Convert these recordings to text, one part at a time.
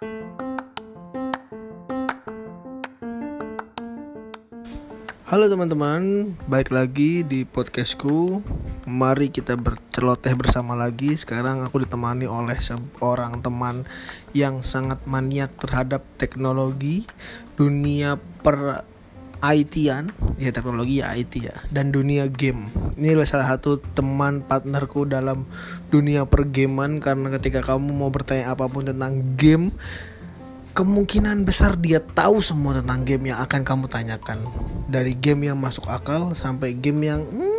Halo teman-teman, baik lagi di podcastku. Mari kita berceloteh bersama lagi. Sekarang aku ditemani oleh seorang teman yang sangat maniak terhadap teknologi, dunia per IT-an, ya teknologi ya IT ya, dan dunia game. Ini adalah salah satu teman partnerku dalam dunia pergaman karena ketika kamu mau bertanya apa pun tentang game, kemungkinan besar dia tahu semua tentang game yang akan kamu tanyakan. Dari game yang masuk akal sampai game yang hmm,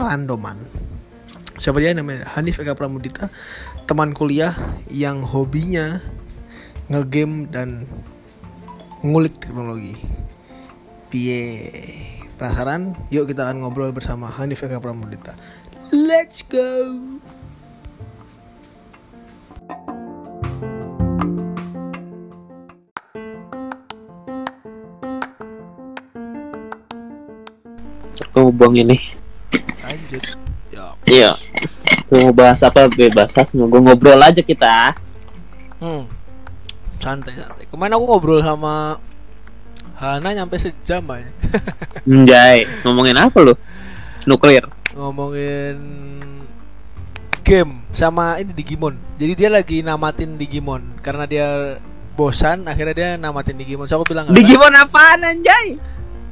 randoman. Siapa dia? Namanya Hanif Eka Pramudita teman kuliah yang hobinya ngegame dan ngulik teknologi pie penasaran yuk kita akan ngobrol bersama Hanif Eka Pramudita let's go Aku mau buang ini. lanjut ya Iya. Mau bahas apa bebas semua. Gue ngobrol aja kita. Hmm. Santai santai. Kemarin aku ngobrol sama Hana nyampe sejam aja. Anjay, ngomongin apa lu? Nuklir. Ngomongin game sama ini Digimon. Jadi dia lagi namatin Digimon karena dia bosan akhirnya dia namatin Digimon. So aku bilang "Hana, Digimon apaan anjay?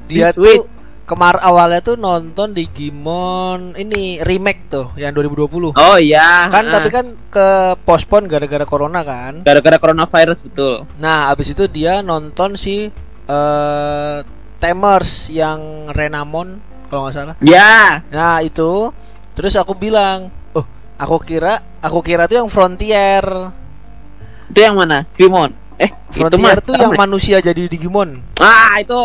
dia Di tuh. Kemar awalnya tuh nonton Digimon ini remake tuh yang 2020. Oh iya. Kan Ah. tapi kan ke postpone gara-gara corona kan. gara-gara coronavirus betul. Nah, abis itu dia nonton si eh Tamers yang Renamon kalau nggak salah. Ya. Nah, itu terus aku bilang, "Oh, aku kira aku kira tuh yang Frontier. Itu yang mana? Vimon. Eh, itu mah Frontier tuh yang sama. manusia jadi Digimon." Ah, itu.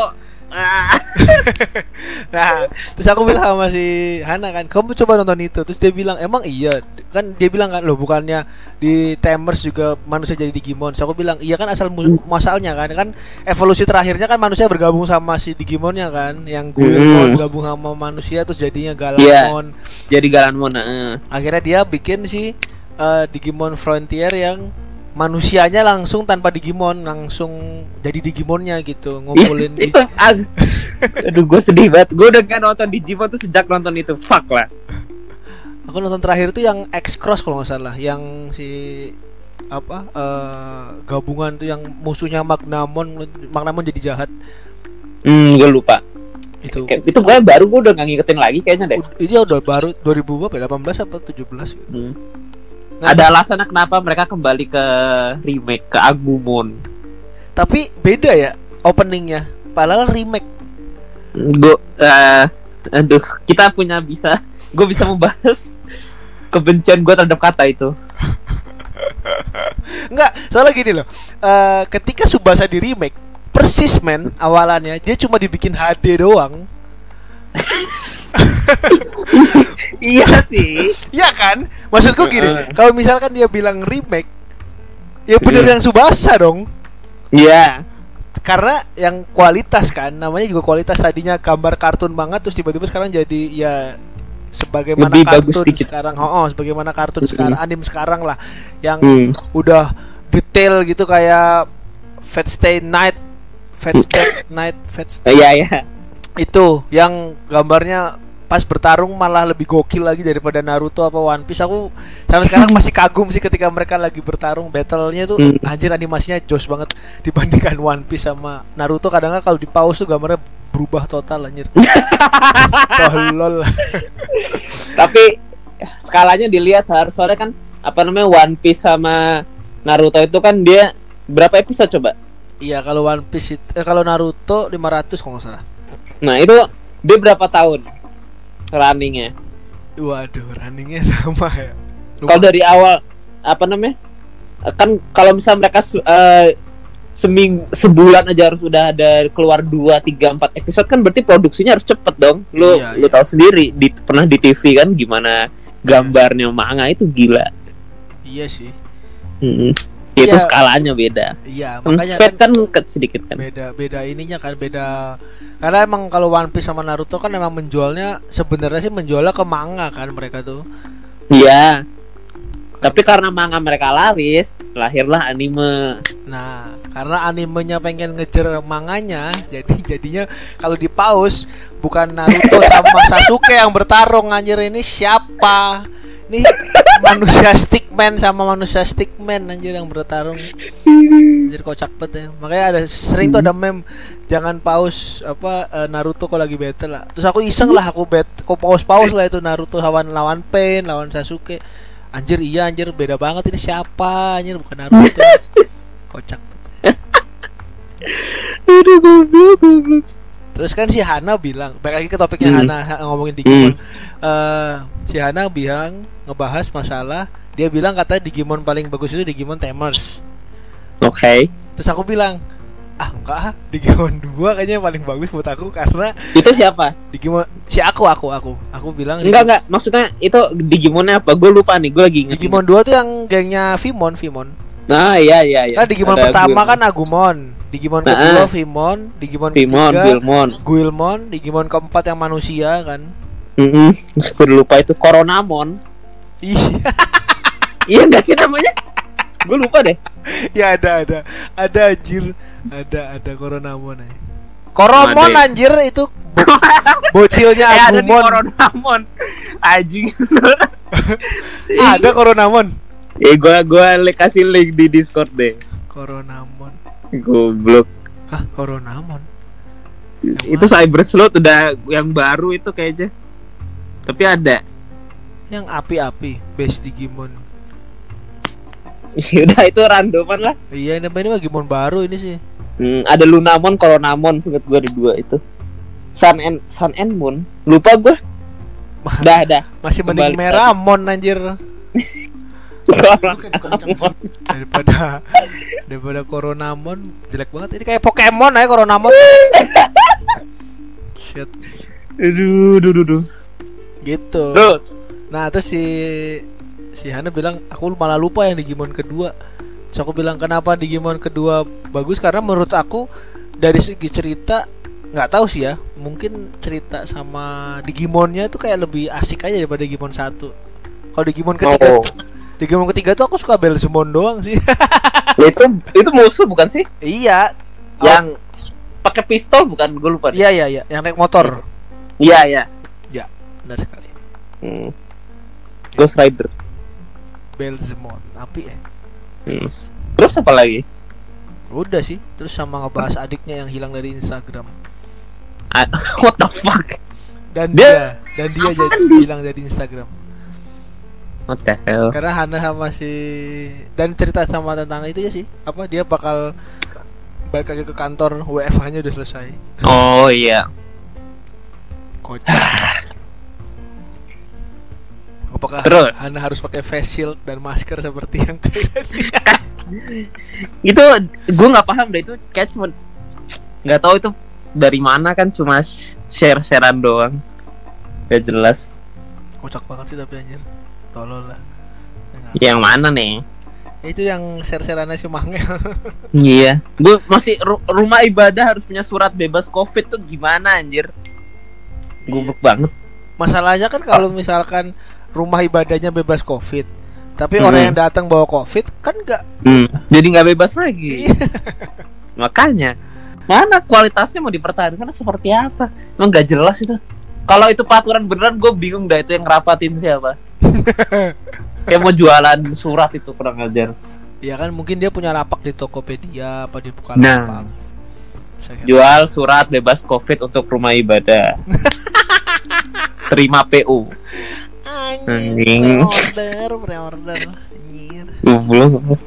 Nah, terus aku bilang sama si Hana kan, "Kamu coba nonton itu." Terus dia bilang, "Emang iya." Kan dia bilang kan, "Loh, bukannya di Tamers juga manusia jadi Digimon." So aku bilang, "Iya kan asal mu- masalahnya kan kan evolusi terakhirnya kan manusia bergabung sama si Digimonnya kan, yang Guilmon Hmm. gabung sama manusia terus jadinya. Galamon." Jadi Galanmon. ah. Akhirnya dia bikin si eh, Digimon Frontier yang manusianya langsung tanpa Digimon langsung jadi Digimonnya gitu ngumpulin itu. Aduh, gue sedih banget. Gue udah gak nonton Digimon tuh sejak nonton itu. Fuck lah. Aku nonton terakhir itu yang X Cross kalau nggak salah, yang si apa eh, gabungan tuh yang musuhnya Magnamon, Magnamon jadi jahat Hmm, gue lupa. itu. Kayak- itu pokoknya baru gue udah gak ngikutin lagi kayaknya deh. Ini udah baru 2000 berapa? ya? 18 apa 17 gitu. Hmm. Ada alasannya kenapa mereka kembali ke remake ke Agumon. Tapi beda ya openingnya. Padahal remake. Gue, eh, aduh, kita punya bisa, gue bisa membahas kebencian gue terhadap kata itu. Enggak, soalnya gini loh. eh, ketika Subasa di remake, persis men awalannya dia cuma dibikin HD doang. iya sih. Iya kan? Maksudku gini, kalau misalkan dia bilang remake, ya bener Iya. yang Subasa dong. Iya. karena yang kualitas kan namanya juga kualitas tadinya gambar kartun banget terus tiba-tiba sekarang jadi ya sebagaimana Lebih bagus kartun dikit. sekarang oh, oh, sebagaimana kartun sekarang anime sekarang lah yang Hmm. udah detail gitu kayak Fate Stay Night Fate Stay Night Fate Stay Iya, iya. itu yang gambarnya pas bertarung malah lebih gokil lagi daripada Naruto apa One Piece. Aku sampai sekarang masih kagum sih ketika mereka lagi bertarung. Battlenya tuh Hmm. anjir animasinya jos banget dibandingkan One Piece sama Naruto. Kadang-kadang kalau di pause tuh gambarnya berubah total anjir. Tolol Tapi ya, skalanya dilihat harus soalnya kan apa namanya One Piece sama Naruto itu kan dia berapa episode coba? iya kalau One Piece itu, eh, kalau Naruto 500 kalau nggak salah. Nah itu dia berapa tahun runningnya? waduh runningnya sama ya Kalau dari awal apa namanya? Kan kalau misal mereka eh, seming sebulan aja harus udah ada keluar 2 3 4 episode kan berarti produksinya harus cepet dong. Lu Iya, lu iya. tahu sendiri di pernah di TV kan gimana gambarnya manga itu gila. iya sih Mm-mm. Itu Iya. skalanya beda. iya Hmm, makanya Fate kan ke- sedikit kan. beda beda ininya kan beda karena emang kalau One Piece sama Naruto kan emang menjualnya sebenarnya sih menjualnya ke manga kan mereka tuh Iya. Tapi karena manga mereka laris, lahirlah anime. Nah, karena animenya pengen ngejar manganya, jadi jadinya kalau di pause bukan Naruto sama Sasuke yang bertarung anjir ini siapa? Ini manusia stickman sama manusia stickman anjir yang bertarung. Anjir kocak banget ya. Makanya ada sering tuh ada meme jangan pause apa eh, Naruto kalau lagi battle lah. Terus aku iseng lah aku bet, aku pause pause lah itu Naruto lawan lawan Pain, lawan Sasuke. Anjir iya anjir beda banget ini siapa anjir bukan Naruto. Kocak. Aduh goblok goblok. Terus kan si Hana bilang, balik lagi ke topiknya Hmm. Hana ha- ngomongin Digimon. Eh, si Hana bilang ngebahas masalah dia bilang katanya Digimon paling bagus itu Digimon Tamers. Oke. Terus aku bilang, ah enggak ah, Digimon 2 kayaknya yang paling bagus buat aku karena Itu siapa? Digimon si aku aku aku aku bilang Enggak enggak, maksudnya itu Digimonnya apa? Gue lupa nih, gue lagi inget. Digimon 2 tuh yang gengnya Vimon Vimon. Nah, iya iya iya. Kan Digimon Ada pertama Guilmon. kan Agumon, Digimon Nah, kedua ah. Vimon, Digimon Pimon, ketiga Guilmon. Guilmon, Digimon keempat yang manusia kan. Heeh. Gue lupa itu Coronamon. Iya. Iya enggak sih namanya? Gue lupa deh. ya ada ada ada anjir ada ada Coronamon aja. Koromon Ada ya? anjir itu bo- bocilnya Eh ada di. Coronamon. Anjing. ada Coronamon. Eh gua gua kasih link di Discord deh. Coronamon. Goblok. Hah, Coronamon. Itu Cyber Sleuth udah yang baru itu kayaknya. Tapi ada. Yang api-api base Digimon. udah itu randoman lah. Iya, ini ini Digimon baru ini sih. Hmm, ada Lunamon, Coronamon, singkat gua ada dua itu. Sun and Sun and Moon. Lupa gua. Dah, dah. Masih mending Meramon anjir Coronamon. daripada daripada Coronamon jelek banget. Ini kayak Pokemon aja Coronamon. Shit, Aduh, duh, duh, duh. gitu. Terus, Nah terus si si Hana bilang aku malah lupa yang Digimon kedua. Terus aku bilang kenapa Digimon kedua bagus karena menurut aku dari segi cerita nggak tahu sih ya mungkin cerita sama Digimonnya tuh kayak lebih asik aja daripada Digimon satu. Kalau Digimon ketiga Oh. Tuh, Digimon ketiga tuh aku suka Belzemon doang sih. itu itu musuh bukan sih? iya. Yang pakai pistol bukan? Gue lupa. Iya iya iya yang naik motor. Iya, iya. Benar sekali. Hmm. Ghost Rider. Belzemon api ya. Hmm. Terus apa lagi? Udah sih. Terus sama ngebahas adiknya yang hilang dari Instagram. What the fuck? dan Dia- dia, dan dia jadi hilang dari Instagram What the hell? karena Hana sama si dan cerita sama tentang itu ya sih apa dia bakal balik lagi ke kantor WFH nya udah selesai Oh iya. kocak apakah Terus? Hana harus pakai face shield dan masker seperti yang kejadian Itu gue nggak paham deh itu kayak cuma nggak tahu itu dari mana kan cuma share-sharean doang. Gak jelas. kocak banget sih tapi anjir tolol lah Ya? Yang mana nih? itu yang share-shareannya si Mangel Iya. Gue masih ru- rumah ibadah harus punya surat bebas covid tuh gimana anjir? Goblok banget. masalahnya kan kalau misalkan rumah ibadahnya bebas covid tapi Hmm. orang yang datang bawa covid kan nggak Hmm. Jadi nggak bebas lagi. Makanya mana kualitasnya mau dipertahankan seperti apa? Emang nggak jelas itu. Kalau itu peraturan beneran gue bingung dah itu yang ngerapatin siapa. Kayak mau jualan surat itu kurang ajar. Ya kan mungkin dia punya lapak di Tokopedia apa di Bukalapak. Nah. Jual surat bebas covid untuk rumah ibadah. Terima PU. Anjing. Pre-order, pre-order. Anjir. Goblok.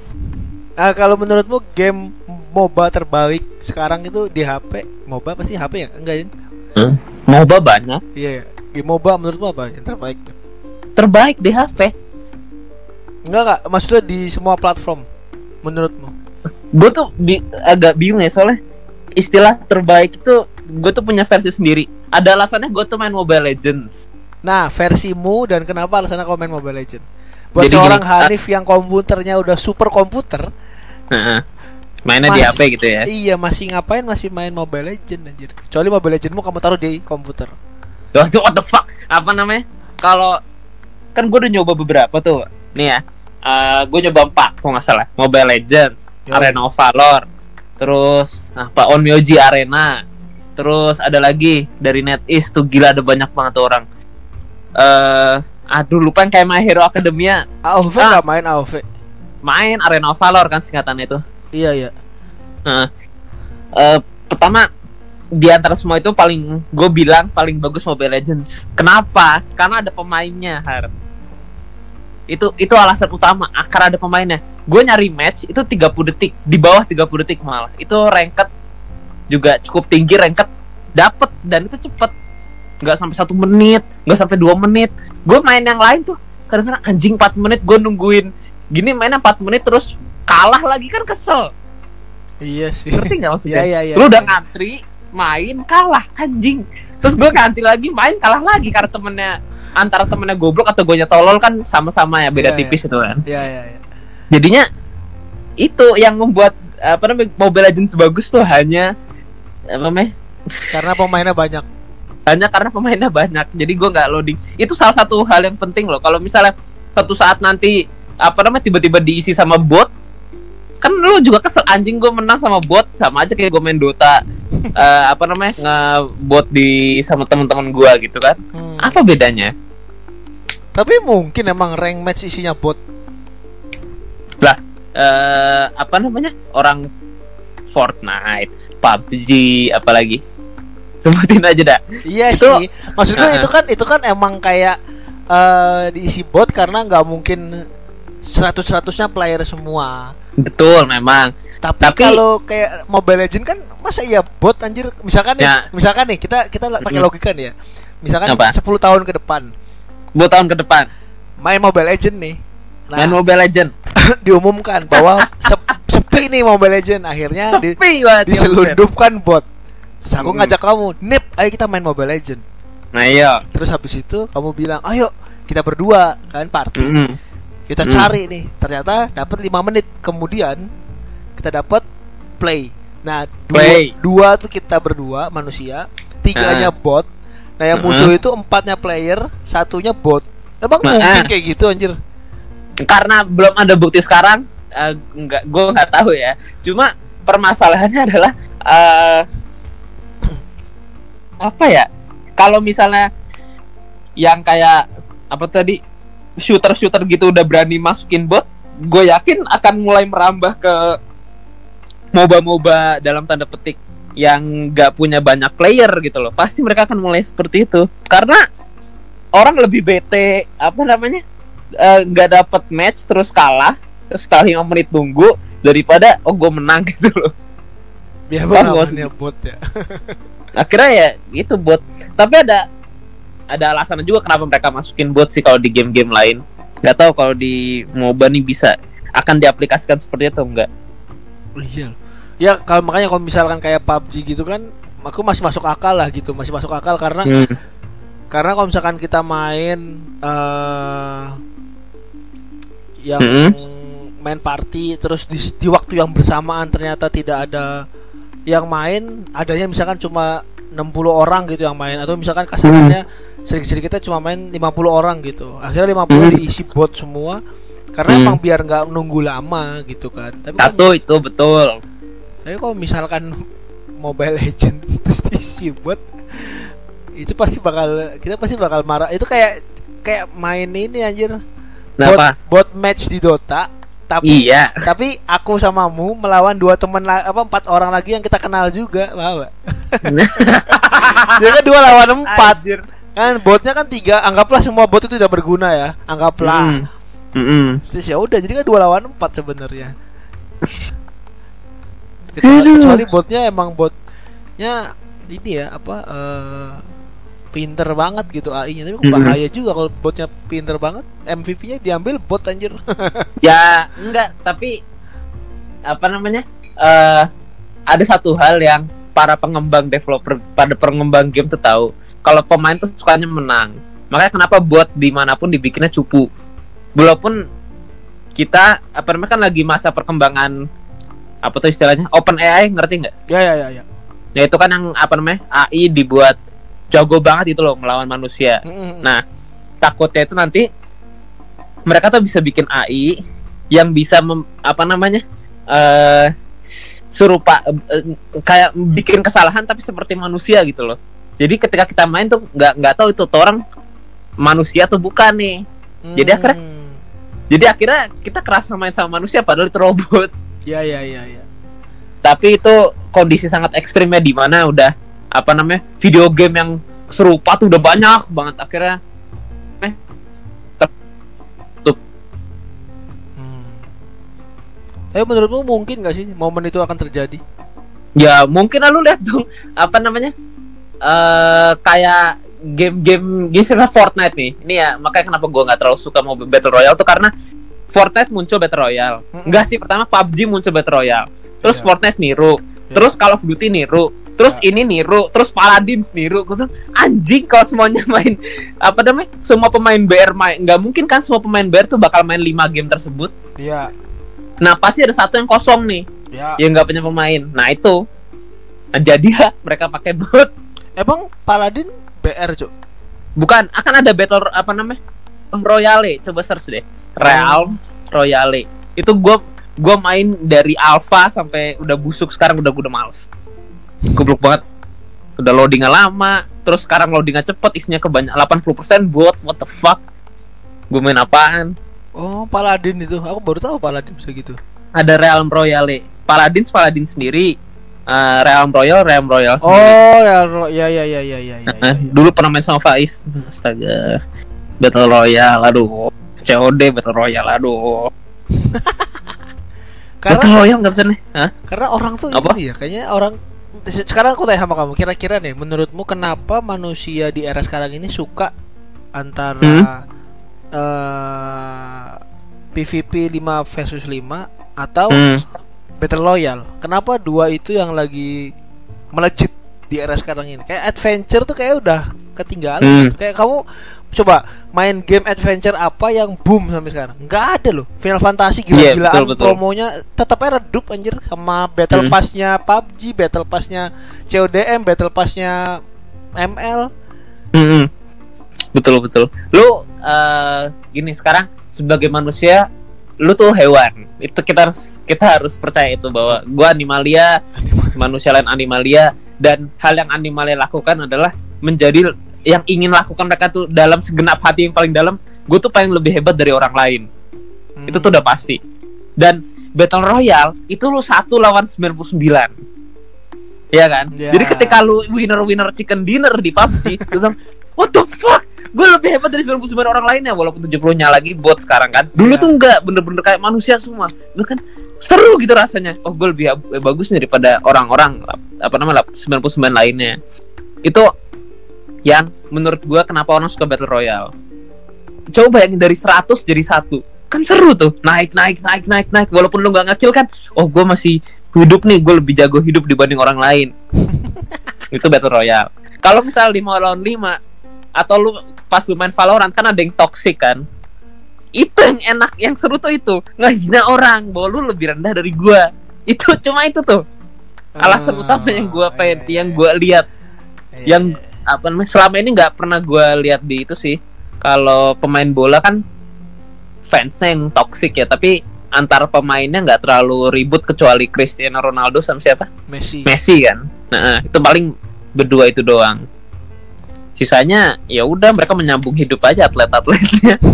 Ah, kalau menurutmu game MOBA terbaik sekarang itu di HP? MOBA pasti HP ya? Enggak ya? MOBA banyak. Iya ya. Game MOBA menurutmu apa yang terbaik? Terbaik di HP. Enggak enggak, maksudnya di semua platform menurutmu? gue tuh bi- agak bingung ya soalnya istilah terbaik itu gue tuh punya versi sendiri ada alasannya gue tuh main Mobile Legends Nah, versimu dan kenapa alasannya kau main Mobile Legend? Buat Jadi seorang gini, Hanif yang komputernya udah super komputer, Heeh. mainnya di Mas- HP gitu ya iya masih ngapain masih main Mobile Legend anjir. Kecuali Mobile Legendmu kamu taruh di komputer. What the fuck apa namanya kalau kan gue udah nyoba beberapa tuh nih ya gue nyoba empat kalau nggak salah Mobile Legends Yo. Arena of Valor terus apa Onmyoji Arena terus ada lagi dari NetEase tuh gila ada banyak banget tuh orang eh aduh lupa yang kayak My Hero Academia AOV Ah. nggak main AOV main Arena of Valor kan singkatannya itu iya iya Nah, eh, pertama di antara semua itu paling gue bilang paling bagus Mobile Legends. Kenapa? Karena ada pemainnya, Har. Itu itu alasan utama. Karena ada pemainnya. Gue nyari match itu 30 detik, di bawah 30 detik malah. Itu ranked juga cukup tinggi ranked dapet dan itu cepet nggak sampai satu menit nggak sampai dua menit gue main yang lain tuh kadang-kadang anjing 4 menit gue nungguin gini mainnya 4 menit terus kalah lagi kan kesel iya sih ngerti nggak maksudnya? Iya, iya, iya. Lu udah ngantri, main kalah anjing. Terus gue ngantri lagi, main kalah lagi karena temennya antara temennya goblok atau gue tolol kan sama-sama ya beda Iya, tipis itu kan. iya iya iya. Jadinya itu yang membuat apa namanya Mobile Legends bagus tuh hanya apa namanya? Karena pemainnya banyak. Hanya karena pemainnya banyak. Jadi gue nggak loading. Itu salah satu hal yang penting loh. Kalau misalnya suatu saat nanti apa namanya tiba-tiba diisi sama bot kan lu juga kesel anjing gue menang sama bot sama aja kayak gue main Dota eh, apa namanya ngebot di sama teman-teman gue gitu kan. Hmm. apa bedanya tapi mungkin emang rank match isinya bot. Lah eh, apa namanya? Orang Fortnite PUBG apalagi. Sebutin aja dah. Iya Itu- sih. Maksud gue Uh-uh. itu kan itu kan emang kayak eh diisi bot karena nggak mungkin 100 100-nya player semua. Betul memang. Tapi, Tapi- kalau kayak Mobile Legend kan masa iya bot anjir? Misalkan nih Ya. misalkan nih kita kita pakai logika nih ya. Misalkan Apa? 10 tahun ke depan buat tahun ke depan. Main Mobile Legend nih. Nah main Mobile Legend diumumkan bahwa sep- sepi nih Mobile Legend akhirnya di, sepi ya, diselundupkan bot Terus aku Mm. ngajak kamu Nip ayo kita main Mobile Legend nah iya. Terus habis itu kamu bilang ayo kita berdua kan party. Mm. kita Mm. cari nih. Ternyata dapat 5 menit. Kemudian kita dapat play. Nah dua, Play. dua tuh kita berdua manusia. Tiganya bot nah yang musuh itu empatnya player satunya bot. Emang Nah, mungkin ah. kayak gitu anjir? Karena belum ada bukti sekarang eh, nggak gue nggak tahu ya. Cuma permasalahannya adalah eh, apa ya? Kalau misalnya yang kayak apa tadi shooter shooter gitu udah berani masukin bot gue yakin akan mulai merambah ke moba moba dalam tanda petik yang nggak punya banyak player gitu loh. Pasti mereka akan mulai seperti itu. Karena orang lebih bete apa namanya eh, nggak dapet match terus kalah terus setelah lima menit tunggu daripada oh gue menang gitu loh. Biar gua namanya bot ya. Akhirnya ya itu bot. Tapi ada ada alasan juga kenapa mereka masukin bot sih kalau di game-game lain. Nggak tahu kalau di MOBA nih bisa akan diaplikasikan seperti itu enggak iya ya kalau makanya kalau misalkan kayak PUBG gitu kan aku masih masuk akal lah gitu masih masuk akal karena Hmm. karena kalau misalkan kita main eh yang Mm-mm. main party terus di, di waktu yang bersamaan ternyata tidak ada yang main adanya misalkan cuma 60 orang gitu yang main atau misalkan kasarannya sering-sering kita cuma main 50 orang gitu akhirnya 50 Hmm. diisi bot semua karena Hmm. emang biar nggak nunggu lama gitu kan tapi kan, satu itu betul tapi kalau misalkan Mobile Legend terus diisi bot itu pasti bakal kita pasti bakal marah itu kayak kayak main ini anjir bot, kenapa bot match di Dota tapi iya tapi aku samamu melawan dua teman apa empat orang lagi yang kita kenal juga gak? Dia kan dua lawan empat Anjir. kan botnya kan tiga anggaplah semua bot itu tidak berguna ya anggaplah Mm. Mm-mm. terus ya udah jadi kan dua lawan empat sebenarnya kecuali, Aduh. kecuali botnya emang botnya ini ya apa eh, pinter banget gitu AI-nya tapi Mm-mm. bahaya juga kalau botnya pinter banget. MVP-nya diambil bot anjir. Ya enggak tapi apa namanya eh ada satu hal yang para pengembang developer pada pengembang game tuh tahu. Kalau pemain tuh sukanya menang. Makanya kenapa buat di mana pun dibikinnya cupu. Walaupun kita apa namanya kan lagi masa perkembangan apa tuh istilahnya? Open AI ngerti nggak? Ya ya ya ya. Ya itu kan yang apa namanya AI dibuat jago banget itu loh melawan manusia. Mm-mm. Nah, takutnya itu nanti mereka tuh bisa bikin AI yang bisa mem- apa namanya eh serupa eh, kayak bikin kesalahan tapi seperti manusia gitu loh. Jadi ketika kita main tuh nggak nggak tahu itu orang manusia atau bukan nih. Jadi akhirnya- Hmm. jadi akhirnya kita kerasa main sama manusia padahal itu robot Ya ya ya ya. tapi itu kondisi sangat ekstrimnya di mana udah apa namanya video game yang serupa tuh udah banyak banget akhirnya Hmm. Tapi menurutmu mungkin gak sih momen itu akan terjadi? ya mungkin lah lu lihat dong apa namanya eh kayak game-game misalnya Fortnite nih ini ya makanya kenapa gua nggak terlalu suka mau battle royale tuh karena Fortnite muncul battle royale Mm-mm. enggak sih pertama PUBG muncul battle royale terus Iya. Fortnite niru Iya. terus Call of Duty niru terus Ya. ini niru terus Paladins niru gue bilang anjing kalau semuanya main apa namanya semua pemain BR main nggak mungkin kan semua pemain BR tuh bakal main 5 game tersebut Iya. nah pasti ada satu yang kosong nih Ya. yang nggak punya pemain nah itu nah, jadilah mereka pakai bot Emang Paladin BR, Cuk. bukan akan ada battle apa namanya Royale coba search deh. Realm Royale. Itu gue gue main dari alpha sampai udah busuk sekarang udah udah males. Goblok banget. Udah loadingnya lama terus sekarang loadingnya cepet isinya kebanyak 80% bot what the fuck? Gue main apaan? Oh, Paladin itu. Aku baru tahu Paladin bisa gitu. ada Realm Royale. Paladins Paladin sendiri. Eh, Realm Royal Realm Royal sendiri. Oh, ya ya ya ya ya ya ya. Eh, dulu pernah main sama Faiz. Astaga Battle Royale aduh COD Battle Royale aduh Karena Battle Royale nggak bisa nih Hah? karena orang tuh Apa? ini ya, kayaknya orang sekarang aku tanya sama kamu, kira-kira nih menurutmu kenapa manusia di era sekarang ini suka antara Hmm? eh, PVP 5 versus 5 atau Hmm. Battle Royale? Kenapa dua itu yang lagi melejit di era sekarang ini? Kayak adventure tuh kayak udah ketinggalan Hmm. gitu. Kayak kamu coba main game adventure apa yang boom sampai sekarang? Nggak ada loh. Final Fantasy Iya, gila-gilaan betul, betul. promonya tetap aja redup anjir sama battle Hmm. passnya PUBG, battle passnya CODM, battle passnya ML. Mm-mm. Betul betul. Lu eh, gini sekarang sebagai manusia, lu tuh hewan. Itu kita harus kita harus percaya itu bahwa gua animalia, manusia lain animalia dan hal yang animalia lakukan adalah menjadi yang ingin lakukan mereka tuh dalam segenap hati yang paling dalam, gue tuh pengen lebih hebat dari orang lain. Hmm. Itu tuh udah pasti. Dan Battle Royale itu lu satu lawan 99. Iya kan? Ya. Jadi ketika lu winner-winner chicken dinner di PUBG, lu bilang, "What the fuck? Gue lebih hebat dari 99 orang lainnya walaupun 70-nya lagi bot sekarang kan." Dulu Ya. tuh enggak bener-bener kayak manusia semua. Lu kan seru gitu rasanya. Oh, gue lebih ab- bagus nih daripada orang-orang apa namanya 99 lainnya. Itu yang menurut gua kenapa orang suka Battle Royale. Coba bayangin dari 100 jadi satu. Kan seru tuh. Naik naik naik naik naik. Walaupun lu nggak ngakil kan oh gue masih hidup nih. Gue lebih jago hidup dibanding orang lain. Itu battle royale. Kalau misal 5 lawan 5 atau lu pas lu main Valorant kan ada yang toxic kan? Itu yang enak yang seru tuh itu. Ngehina orang. Bahwa lu lebih rendah dari gua. Itu cuma itu tuh. Alasan Ah, utama yang gua pengen iya, yang iya. gua lihat. Iya, yang iya. Apa namanya selama ini nggak pernah gua lihat di itu sih kalau pemain bola kan fansnya yang toxic ya tapi antar pemainnya nggak terlalu ribut kecuali Cristiano Ronaldo sama siapa Messi. Messi kan nah itu paling berdua itu doang sisanya ya udah mereka menyambung hidup aja atlet-atletnya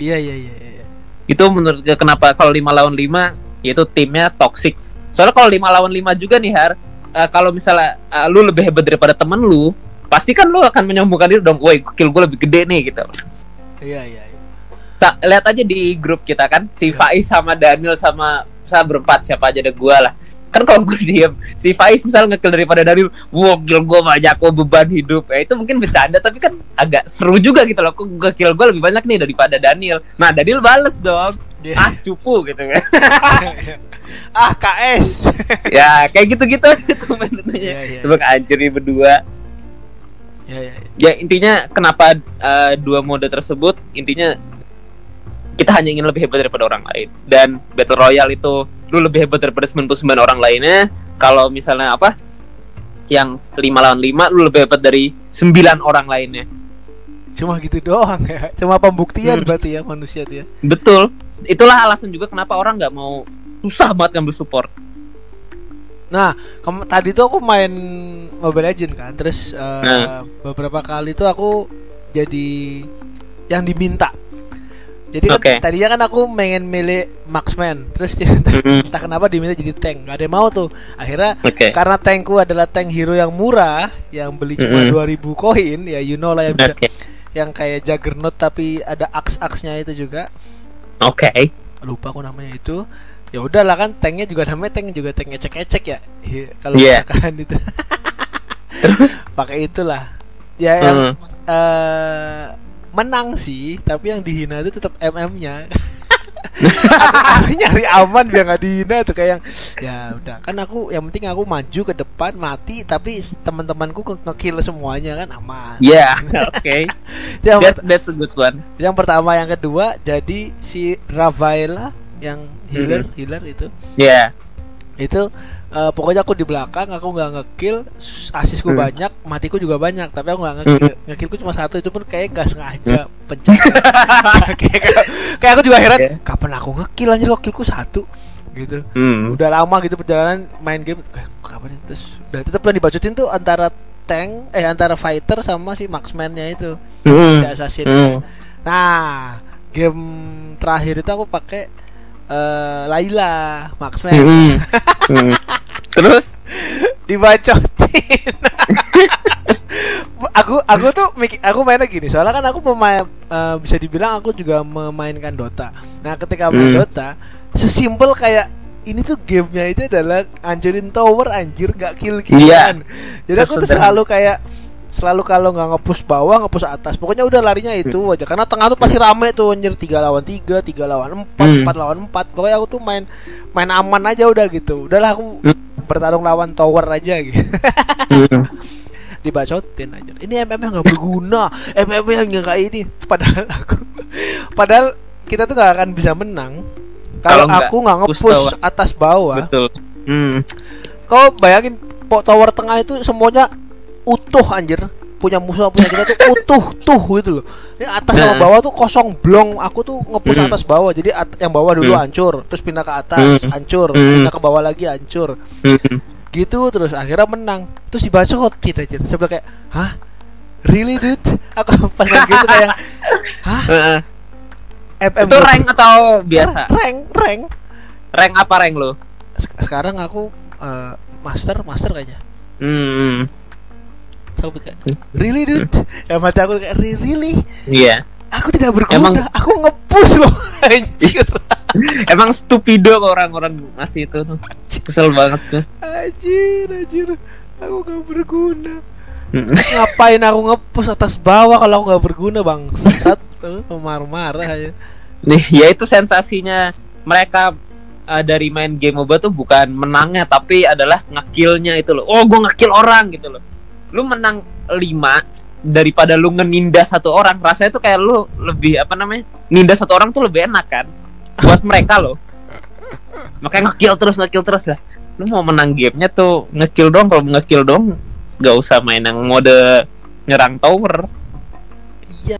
Iya iya iya. iya. itu menurut gue kenapa kalau 5 lawan 5 itu timnya toxic soalnya kalau 5 lawan 5 juga nih Har eh, kalau misalnya eh, lu lebih hebat daripada temen lu pasti kan lu akan menyombongkan diri dong. Woi kill gue lebih gede nih gitu. Iya iya. iya. Ta- lihat aja di grup kita kan si Faiz sama Daniel sama saya berempat siapa aja ada gua lah. Kan kalau gue diem si Faiz misalnya ngekill daripada Daniel wow kill gue banyak gue beban hidup. Ya itu mungkin bercanda tapi kan agak seru juga gitu loh. Kok gue kill gue lebih banyak nih daripada Daniel. Nah Daniel bales dong Iya. ah cupu gitu kan ah KS. ya kayak gitu-gitu aja tuh Iya, mainannya iya. coba anjir nih berdua Iya iya. iya. ya intinya kenapa eh, dua mode tersebut intinya kita hanya ingin lebih hebat daripada orang lain dan battle royale itu lu lebih hebat daripada 99 orang lainnya kalau misalnya apa yang 5 lawan 5 lu lebih hebat dari 9 orang lainnya Cuma gitu doang ya. Cuma pembuktian Hmm. berarti ya manusia tuh ya. betul itulah alasan juga kenapa orang nggak mau susah banget ngambil support Nah, kem- tadi tuh aku main Mobile Legend kan, terus eh, Nah. beberapa kali tuh aku jadi yang diminta. Jadi kan tadinya kan aku pengen milih marksman, terus dia Mm, entah kenapa diminta jadi tank, gak ada yang mau tuh. Akhirnya oke karena tankku adalah tank hero yang murah, yang beli cuma Mm-mm. 2000 koin, ya you know lah yang bisa- oke yang kayak Juggernaut tapi ada aks-aksnya itu juga. Oke Lupa aku namanya itu. Ya udahlah kan tanknya juga namanya tank juga tank ecek-ecek ya. Iya, Kalau Iya. misalkan itu. Pakai itulah. Ya yang Mm. eh, menang sih, tapi yang dihina itu tetap MM-nya. aku, aku nyari aman biar nggak dihina tuh kayak yang ya udah. Kan aku yang penting aku maju ke depan mati tapi teman-temanku nge- ngekill semuanya kan aman. ya oke. Yang, that's that's a good one. yang pertama yang kedua jadi si Ravaela yang healer healer itu. Ya itu eh, pokoknya aku di belakang aku nggak ngekill asisku Hmm. banyak matiku juga banyak tapi aku nggak ngekill ngekillku cuma satu itu pun kayak nggak sengaja pencet kayak, kayak aku juga heran Oke. kapan aku ngekill anjir kok killku satu gitu Hmm. udah lama gitu perjalanan main game kayak kapan terus udah tetap yang dibacotin tuh antara tank eh antara fighter sama si marksman-nya itu Hmm. si assassin Hmm. nah game terakhir itu aku pakai eh, Laila marksman Hmm. Hmm. Terus? Dibacotin. Aku aku tuh mikir aku mainnya gini. Soalnya kan aku pemain eh, bisa dibilang aku juga memainkan Dota. Nah ketika main Hmm. Dota sesimpel kayak ini tuh gamenya itu adalah anjurin tower anjir gak kill killan jadi aku tuh selalu kayak selalu kalau nggak ngepush bawah ngepush atas. Pokoknya udah larinya itu Hmm. aja. Karena tengah tuh pasti rame tuh anjir. Tiga lawan tiga tiga lawan empat Hmm. empat lawan empat. Pokoknya aku tuh main main aman aja udah gitu. Udahlah aku Hmm. bertarung lawan tower aja gitu. Hmm. dibacotin aja ini MM yang nggak berguna. MM yang nggak ini. Padahal aku padahal kita tuh nggak akan bisa menang kalau aku nggak push ngepush atas bawah. Betul. Hmm. kau bayangin tower tengah itu semuanya utuh anjir. Punya musuh punya kita tuh utuh tuh gitu loh. Ini atas sama Nah. bawah tuh kosong blong. Aku tuh ngepush Hmm. atas bawah. Jadi at- yang bawah dulu Hmm. hancur terus pindah ke atas Hmm. hancur. Pindah ke bawah lagi hancur. Gitu terus akhirnya menang. Terus dibacotin aja sebelah kayak hah? Really dude? Aku pas gitu kayak hah? Heeh. MM itu rank atau biasa? Rank rank. Rank apa rank lo Sek- sekarang aku eh, master master kayaknya. Hmm. Aku kayak really dude dalam hati aku kayak "Re- really Iya. aku tidak berguna Emang- aku ngepush loh anjir Emang stupido kok orang-orang ngasih itu tuh. Kesel banget tuh. anjir anjir aku gak berguna Hmm. Terus ngapain aku ngepush atas bawah kalau aku gak berguna bangsat tuh marah-marah aja Nih, ya itu sensasinya mereka uh, dari main game MOBA tuh bukan menangnya tapi adalah ngekillnya itu loh. Oh, gua ngekill orang gitu loh. Lu menang 5 daripada lu ngenindas satu orang. Rasanya tuh kayak lu lebih apa namanya? Nindas satu orang tuh lebih enak kan buat mereka loh. Makanya ngekill terus ngekill terus lah. Lu mau menang gamenya tuh ngekill dong kalau ngekill dong gak usah main yang mode nyerang tower. iya